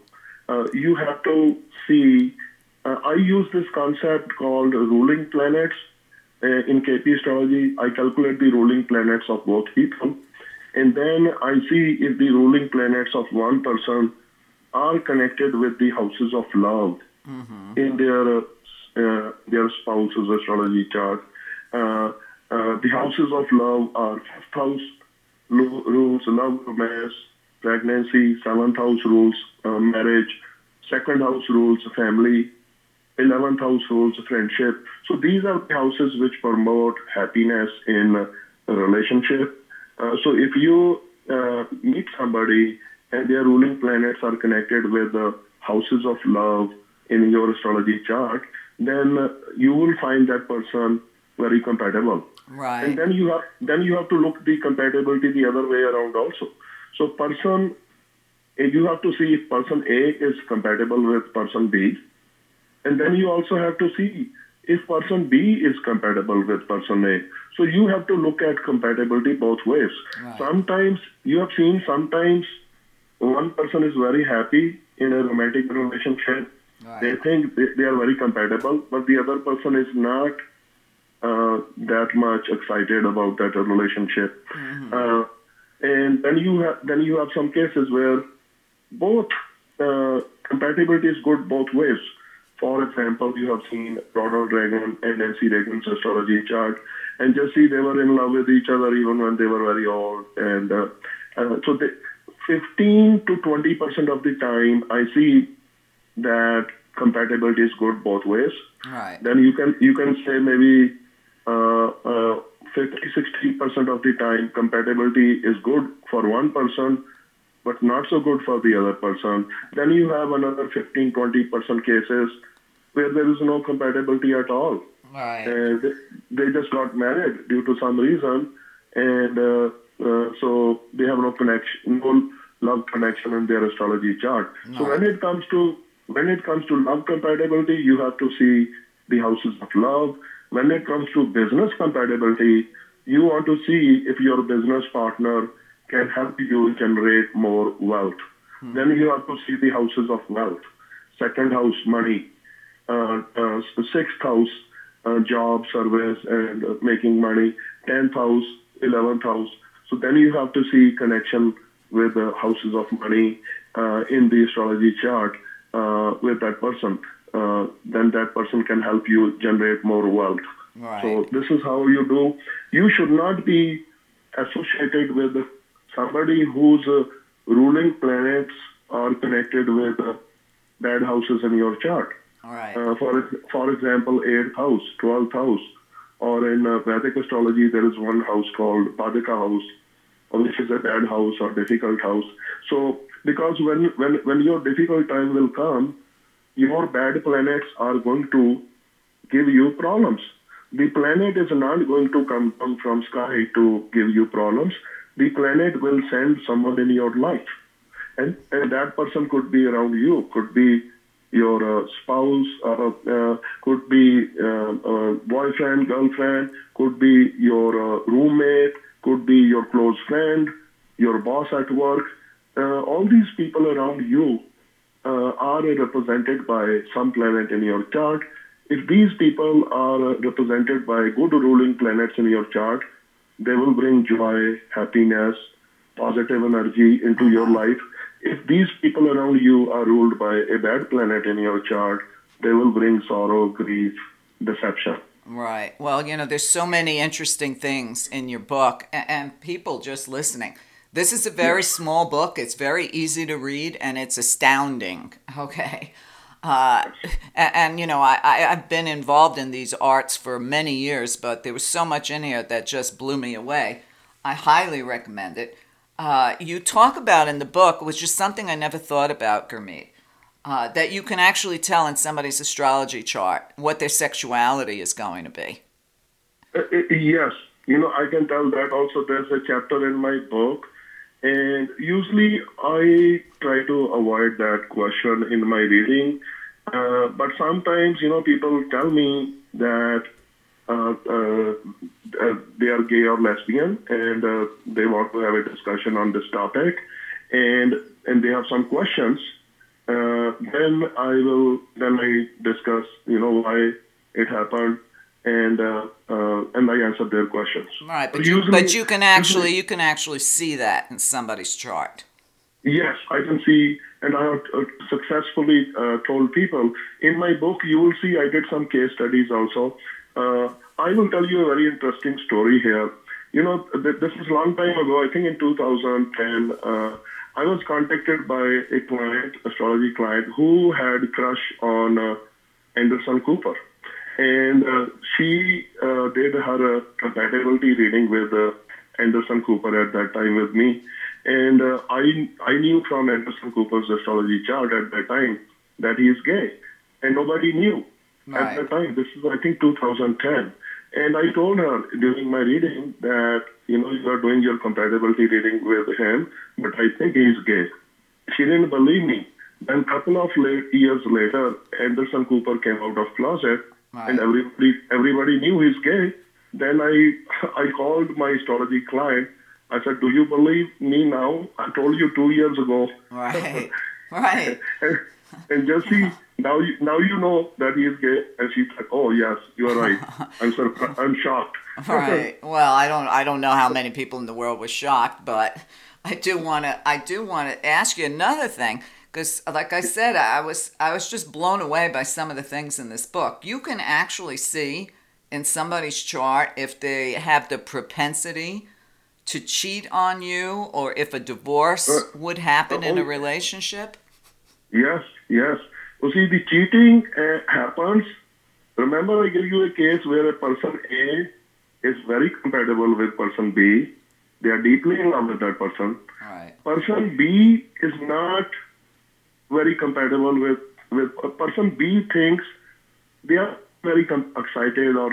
C: uh, you have to see. Uh, I use this concept called ruling planets uh, in KP astrology. I calculate the ruling planets of both people, and then I see if the ruling planets of one person are connected with the houses of love in their their spouse's astrology chart. Uh, uh, the houses of love are fifth house rules love, romance, pregnancy. Seventh house rules uh, marriage. Second house rules family. Eleventh house rules friendship. So these are the houses which promote happiness in a relationship. Uh, so if you uh, meet somebody and their ruling planets are connected with the houses of love in your astrology chart, then you will find that person very compatible.
B: Right.
C: And then you have then you have to look the compatibility the other way around also. So person you have to see if person A is compatible with person B, and then you also have to see if person B is compatible with person A. So you have to look at compatibility both ways.
B: Right.
C: Sometimes you have seen sometimes one person is very happy in a romantic relationship. They think they, they are very compatible, but the other person is not uh, that much excited about that relationship. Mm-hmm. Uh, and then you have then you have some cases where both uh, compatibility is good both ways. For example, you have seen Ronald Reagan and Nancy Reagan's astrology chart, and just see they were in love with each other even when they were very old. And uh, uh, so, they, 15 to 20 percent of the time, I see that compatibility is good both ways.
B: Right.
C: Then you can you can say maybe uh, uh, 50 60 percent of the time compatibility is good for one person but not so good for the other person. Then you have another 15, 20% cases where there is no compatibility at all.
B: Right.
C: And they just got married due to some reason, and uh, uh, so they have no connection, no love connection in their astrology chart. No. So when it comes to when it comes to love compatibility, you have to see the houses of love. When it comes to business compatibility, you want to see if your business partner can help you generate more wealth. Hmm. Then you have to see the houses of wealth. Second house, money. Uh, uh, sixth house, uh, job, service, and uh, making money. Tenth house, eleventh house. So then you have to see connection with the houses of money uh, in the astrology chart uh, with that person. then that person can help you generate more wealth.
B: Right.
C: So this is how you do. You should not be associated with somebody whose uh, ruling planets are connected with uh, bad houses in your chart.
B: All right.
C: Uh, for for example, eighth house, twelfth house, or in uh, Vedic astrology, there is one house called Badhaka house, which is a bad house or difficult house. So because when when when your difficult time will come, your bad planets are going to give you problems. The planet is not going to come, from sky to give you problems the planet will send someone in your life. And, and that person could be around you, could be your uh, spouse, uh, uh, could be uh, boyfriend, girlfriend, could be your uh, roommate, could be your close friend, your boss at work. Uh, all these people around you are represented by some planet in your chart. If these people are represented by good ruling planets in your chart, they will bring joy, happiness, positive energy into your uh-huh. life. If these people around you are ruled by a bad planet in your chart, they will bring sorrow, grief, deception.
B: Right. Well, you know, there's so many interesting things in your book, and people just listening. This is a very small book. It's very easy to read, and it's astounding. Okay. Uh, and, and, you know, I, I, have been involved in these arts for many years, but there was so much in here that just blew me away. I highly recommend it. Uh, you talk about in the book, which is something I never thought about, Gurmeet, uh, that you can actually tell in somebody's astrology chart what their sexuality is going to be.
C: Uh, uh, yes. You know, I can tell that also. There's a chapter in my book and usually I try to avoid that question in my reading. Uh, but sometimes, you know, people tell me that uh, uh, uh they are gay or lesbian and uh, they want to have a discussion on this topic and and they have some questions. Uh, then I will then I discuss, you know, why it happened and uh, uh, and I answer their questions.
B: Right, but, you, but you can actually you can actually see that in somebody's chart.
C: Yes, I can see, and I have uh, successfully uh, told people in my book. You will see I did some case studies also. Uh, I will tell you a very interesting story here. You know, this is a long time ago. I think in 2010. Uh, I was contacted by a client, astrology client, who had crush on Anderson Cooper and uh, she uh, did her uh, compatibility reading with uh, Anderson Cooper at that time with me. And uh, I, I knew from Anderson Cooper's astrology chart at that time that he is gay. And nobody knew right. at that time. This is, I think, 2010. And I told her during my reading that, you know, you are doing your compatibility reading with him, but I think he's gay. She didn't believe me. Then a couple of late, years later, Anderson Cooper came out of closet right. and everybody everybody knew he's gay. Then I I called my astrology client. I said, "Do you believe me now? I told you two years ago."
B: Right. [laughs] Right.
C: and, and Jesse, now you now you know that he is gay, and she's like, "Oh yes, you are right. [laughs] I'm. I'm shocked."
B: right. [laughs] Well, I don't I don't know how many people in the world were shocked, but I do want to I do want to ask you another thing because like I said, I was I was just blown away by some of the things in this book. You can actually see in somebody's chart if they have the propensity to cheat on you or if a divorce
C: Uh,
B: would happen in a
C: oh.
B: relationship.
C: Yes, yes. You see, the cheating uh, happens. Remember, I gave you a case where a person A is very compatible with person B. They are deeply in love with that person.
B: Right.
C: Person B is not very compatible with with a person B thinks they are very com- excited or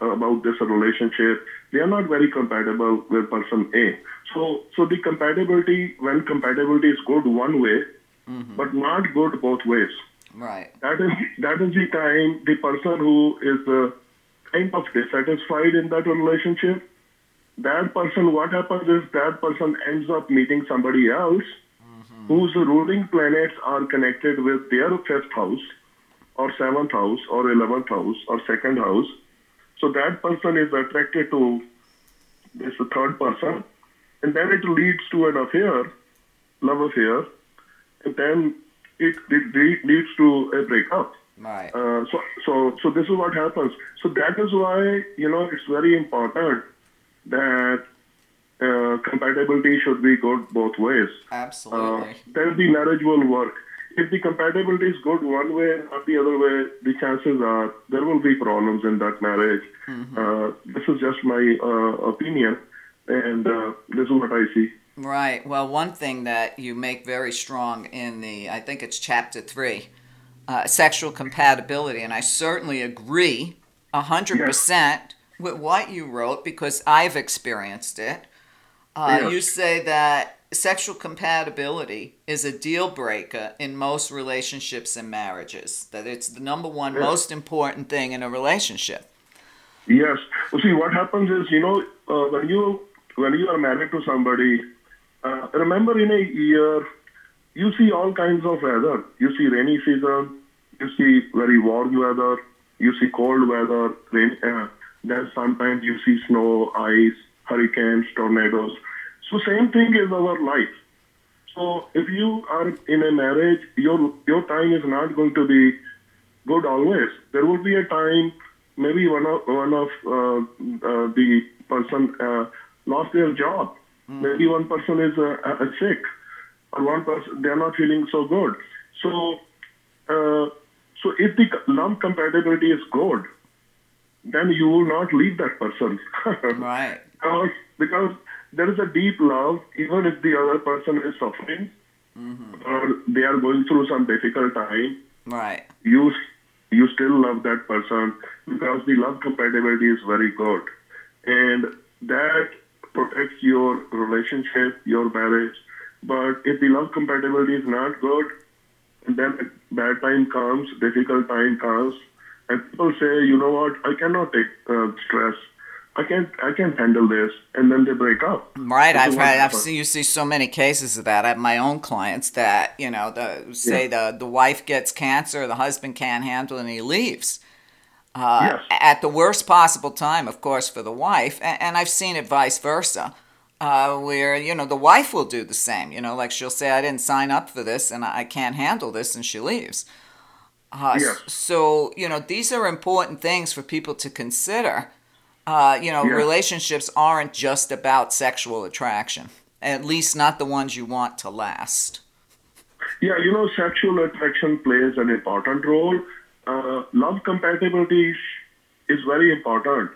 C: about this relationship. They are not very compatible with person A. So, so the compatibility when compatibility is good one way, but not good both ways.
B: Right.
C: That is that is the time the person who is uh, kind of dissatisfied in that relationship. That person, what happens is that person ends up meeting somebody else whose ruling planets are connected with their fifth house, or seventh house, or eleventh house, or second house. So that person is attracted to this third person, and then it leads to an affair, love affair, and then it, it le- leads to a breakup.
B: Right.
C: Uh, so, so, so this is what happens. So that is why you know it's very important that uh, compatibility should be good both ways. Uh,
B: Absolutely.
C: then the marriage will work. If the compatibility is good one way, not the other way, the chances are there will be problems in that marriage. Uh, this is just my uh, opinion, and uh, this is what I see.
B: Right. Well, one thing that you make very strong in the, I think it's chapter three, uh, sexual compatibility, and I certainly agree a hundred percent with what you wrote because I've experienced it. Uh,
C: Yeah.
B: You say that sexual compatibility is a deal breaker in most relationships and marriages. That it's the number one most important thing in a relationship.
C: Yes. You see, what happens is, you know, uh, when you when you are married to somebody, uh, remember in a year, you see all kinds of weather. You see rainy season, you see very warm weather, you see cold weather. Rain, uh, then sometimes you see snow, ice, hurricanes, tornadoes. So same thing is our life. So if you are in a marriage, your your time is not going to be good always. There will be a time, maybe one of one of uh, uh, the person uh, lost their job. Maybe one person is uh, uh, sick, or one person they are not feeling so good. So, uh, so if the love compatibility is good, then you will not leave that person. [laughs]
B: Right.
C: Because because there is a deep love, even if the other person is suffering or they are going through some difficult time
B: Right.
C: you you still love that person because the love compatibility is very good. And that protects your relationship your marriage. But if the love compatibility is not good and then bad time comes difficult time comes and people say you know what? I cannot take uh, stress i can't i can't handle this and then they break up
B: Right, I've had, I've seen you see so many cases of that. I have my own clients that you know, the say the the wife gets cancer, the husband can't handle, it and he leaves. Uh,
C: Yes.
B: At the worst possible time, of course, for the wife, and, and I've seen it vice versa, uh, where you know the wife will do the same. You know, like she'll say, "I didn't sign up for this, and I I can't handle this," and she leaves. Uh,
C: Yes.
B: So you know, these are important things for people to consider uh, you know,
C: Yeah.
B: relationships aren't just about sexual attraction. At least not the ones you want to last.
C: Yeah, you know, sexual attraction plays an important role. Uh, love compatibility is, is very important.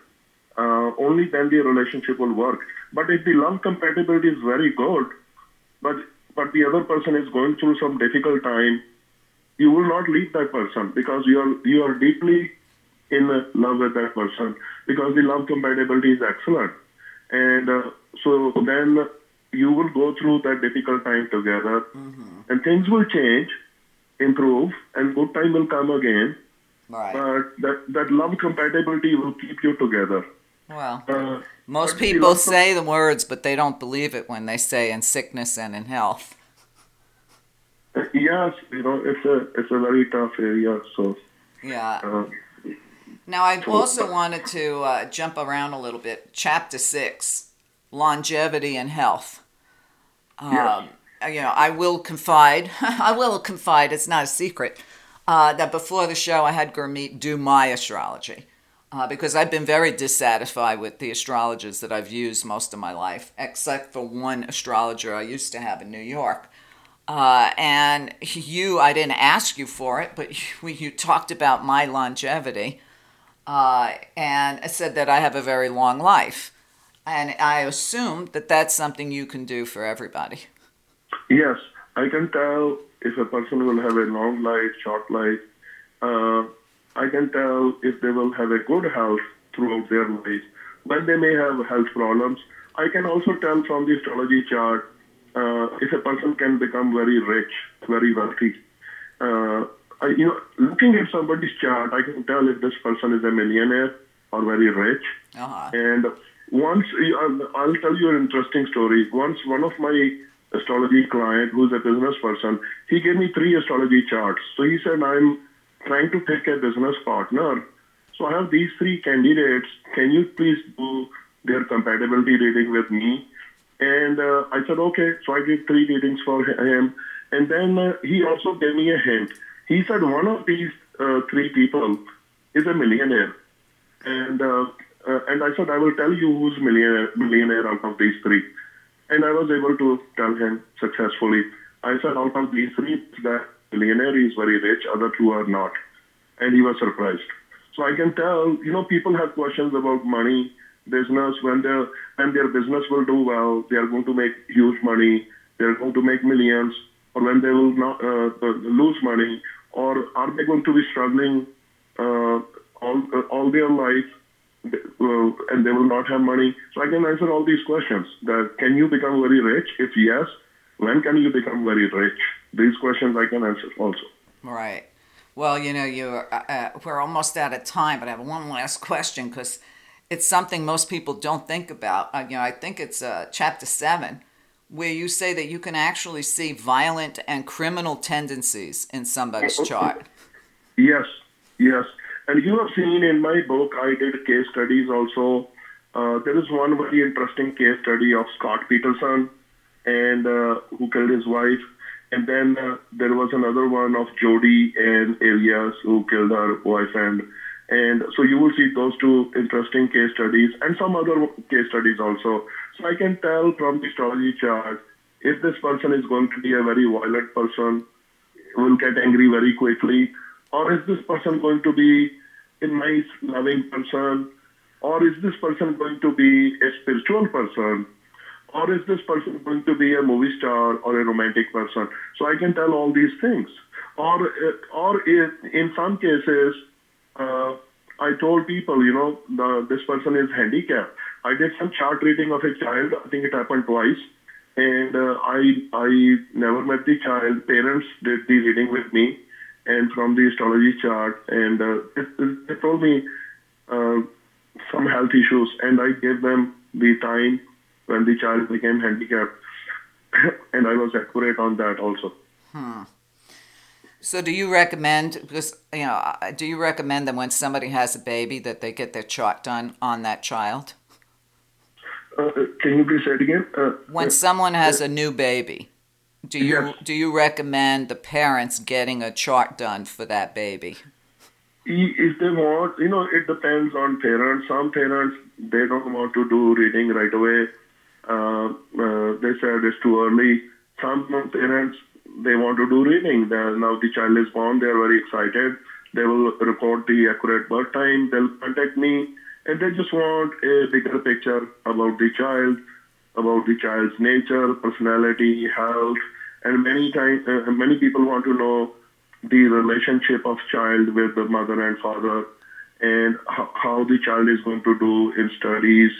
C: Uh, only then the relationship will work. But if the love compatibility is very good, but but the other person is going through some difficult time, you will not leave that person because you are you are deeply in love with that person because the love compatibility is excellent, and uh, so then you will go through that difficult time together, and things will change, improve, and good time will come again.
B: Right.
C: But that that love compatibility will keep you together.
B: Well,
C: Uh,
B: most people say the words, but they don't believe it when they say in sickness and in health.
C: Yes, you know, it's a it's a very tough area. So
B: Yeah.
C: uh,
B: Now, I also wanted to uh, jump around a little bit. Chapter six, longevity and health. Um,
C: Yes.
B: You know, I will confide. [laughs] I will confide. It's not a secret uh, that before the show, I had Gurmeet do my astrology uh, because I've been very dissatisfied with the astrologers that I've used most of my life, except for one astrologer I used to have in New York. Uh, and you, I didn't ask you for it, but [laughs] you, you talked about my longevity uh, and said that I have a very long life. And I assume that that's something you can do for everybody.
C: yes, I can tell if a person will have a long life, short life. Uh, I can tell if they will have a good health throughout their life. When they may have health problems, I can also tell from the astrology chart uh, if a person can become very rich, very wealthy. Uh, I, you know, looking at somebody's chart, I can tell if this person is a millionaire or very rich.
B: Uh-huh.
C: And once, I'll I'll tell you an interesting story. Once one of my astrology client, who's a business person, he gave me three astrology charts. So he said, I'm trying to pick a business partner. So I have these three candidates. Can you please do their compatibility reading with me? And uh, I said, okay. So I did three readings for him. And then uh, he also gave me a hint. He said, one of these uh, three people is a millionaire. And uh, uh, and I said, I will tell you who's millionaire, millionaire out of these three. And I was able to tell him successfully. I said, out of these three, that millionaire is very rich, other two are not. And he was surprised. So I can tell, you know, people have questions about money, business. When their when their business will do well, they are going to make huge money. They are going to make millions. Or when they will not uh, uh, lose money, or are they going to be struggling uh, all uh, all their life, uh, and they will not have money? So I can answer all these questions. That can you become very rich? If yes, when can you become very rich? These questions I can answer also.
B: Right. Well, you know, you uh, uh, we're almost out of time, but I have one last question because it's something most people don't think about. Uh, you know, I think it's uh, chapter seven, where you say that you can actually see violent and criminal tendencies in somebody's chart.
C: Yes, yes. And you have seen in my book, I did case studies also. Uh, there is one very interesting case study of Scott Peterson, and uh, who killed his wife. And then uh, there was another one of Jodi Arias who killed her boyfriend. And so you will see those two interesting case studies and some other case studies also. So I can tell from the astrology chart if this person is going to be a very violent person, will get angry very quickly, or is this person going to be a nice, loving person, or is this person going to be a spiritual person, or is this person going to be a movie star or a romantic person? So I can tell all these things. Or, uh, or if, in some cases, uh, I told people, you know, the, this person is handicapped. I did some chart reading of a child. I think it happened twice, and uh, I I never met the child. Parents did the reading with me, and from the astrology chart, and uh, it, they told me uh, some health issues, and I gave them the time when the child became handicapped, [laughs] and I was accurate on that also. Hmm.
B: So, do you recommend because you know, do you recommend that when somebody has a baby that they get their chart done on that child?
C: Uh, can you please say it again? Uh,
B: When someone has a new baby, do you
C: Yes.
B: do you recommend the parents getting a chart done for that baby?
C: if they want, you know, it depends on parents. Some parents they don't want to do reading right away. Uh, uh, they said it's too early. Some parents they want to do reading. They're, now the child is born, they are very excited. They will record the accurate birth time. They'll contact me, and they just want a bigger picture about the child, about the child's nature, personality, health, and many times uh, many people want to know the relationship of child with the mother and father and how, how the child is going to do in studies,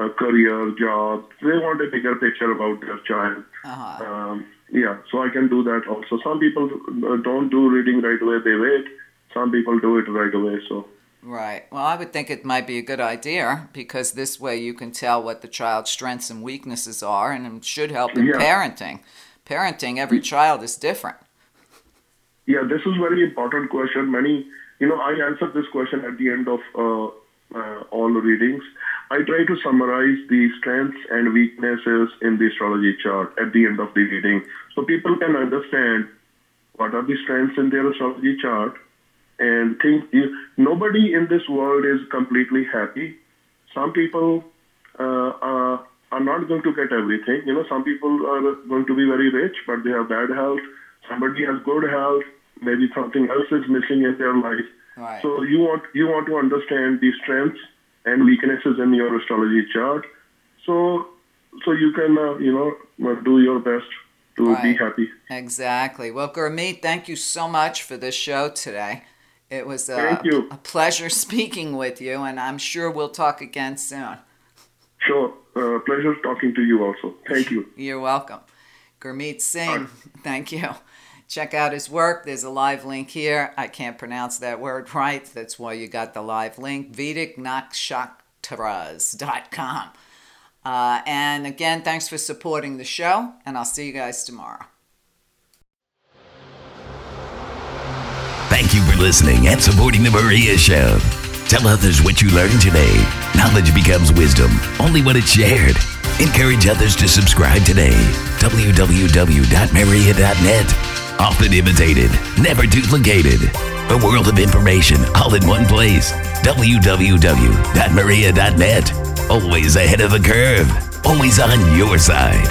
C: uh, career, job. They want a bigger picture about their child.
B: Uh-huh.
C: Um, yeah, so I can do that also. Some people uh, don't do reading right away, they wait. Some people do it right away, so.
B: Right. Well, I would think it might be a good idea because this way you can tell what the child's strengths and weaknesses are, and it should help in
C: Yeah.
B: parenting. Parenting, every child is different.
C: Yeah, this is very important question. Many, you know, I answer this question at the end of uh, uh, all readings. I try to summarize the strengths and weaknesses in the astrology chart at the end of the reading so people can understand what are the strengths in their astrology chart and think you, nobody in this world is completely happy. Some people uh, are, are not going to get everything. You know, some people are going to be very rich, but they have bad health. Somebody has good health. Maybe something else is missing in their life.
B: Right.
C: So you want you want to understand the strengths and weaknesses in your astrology chart. So so you can uh, you know do your best to be happy.
B: Exactly. Well, Gurmeet, thank you so much for this show today. It was a, a pleasure [laughs] speaking with you, and I'm sure we'll talk again soon.
C: Sure. Uh, pleasure talking to you also. Thank you.
B: You're welcome. Gurmeet Singh, thank you. Check out his work. There's a live link here. I can't pronounce that word right. That's why you got the live link. VedicNakshatras.com. Uh, and again, thanks for supporting the show, and I'll see you guys tomorrow.
D: Thank you for listening and supporting The Meria Show. Tell others what you learned today. Knowledge becomes wisdom only when it's shared. Encourage others to subscribe today. www.meria.net. Often imitated, never duplicated. A world of information all in one place. www.meria.net. Always ahead of the curve. Always on your side.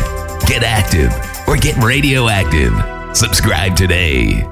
D: Get active or get radioactive. Subscribe today.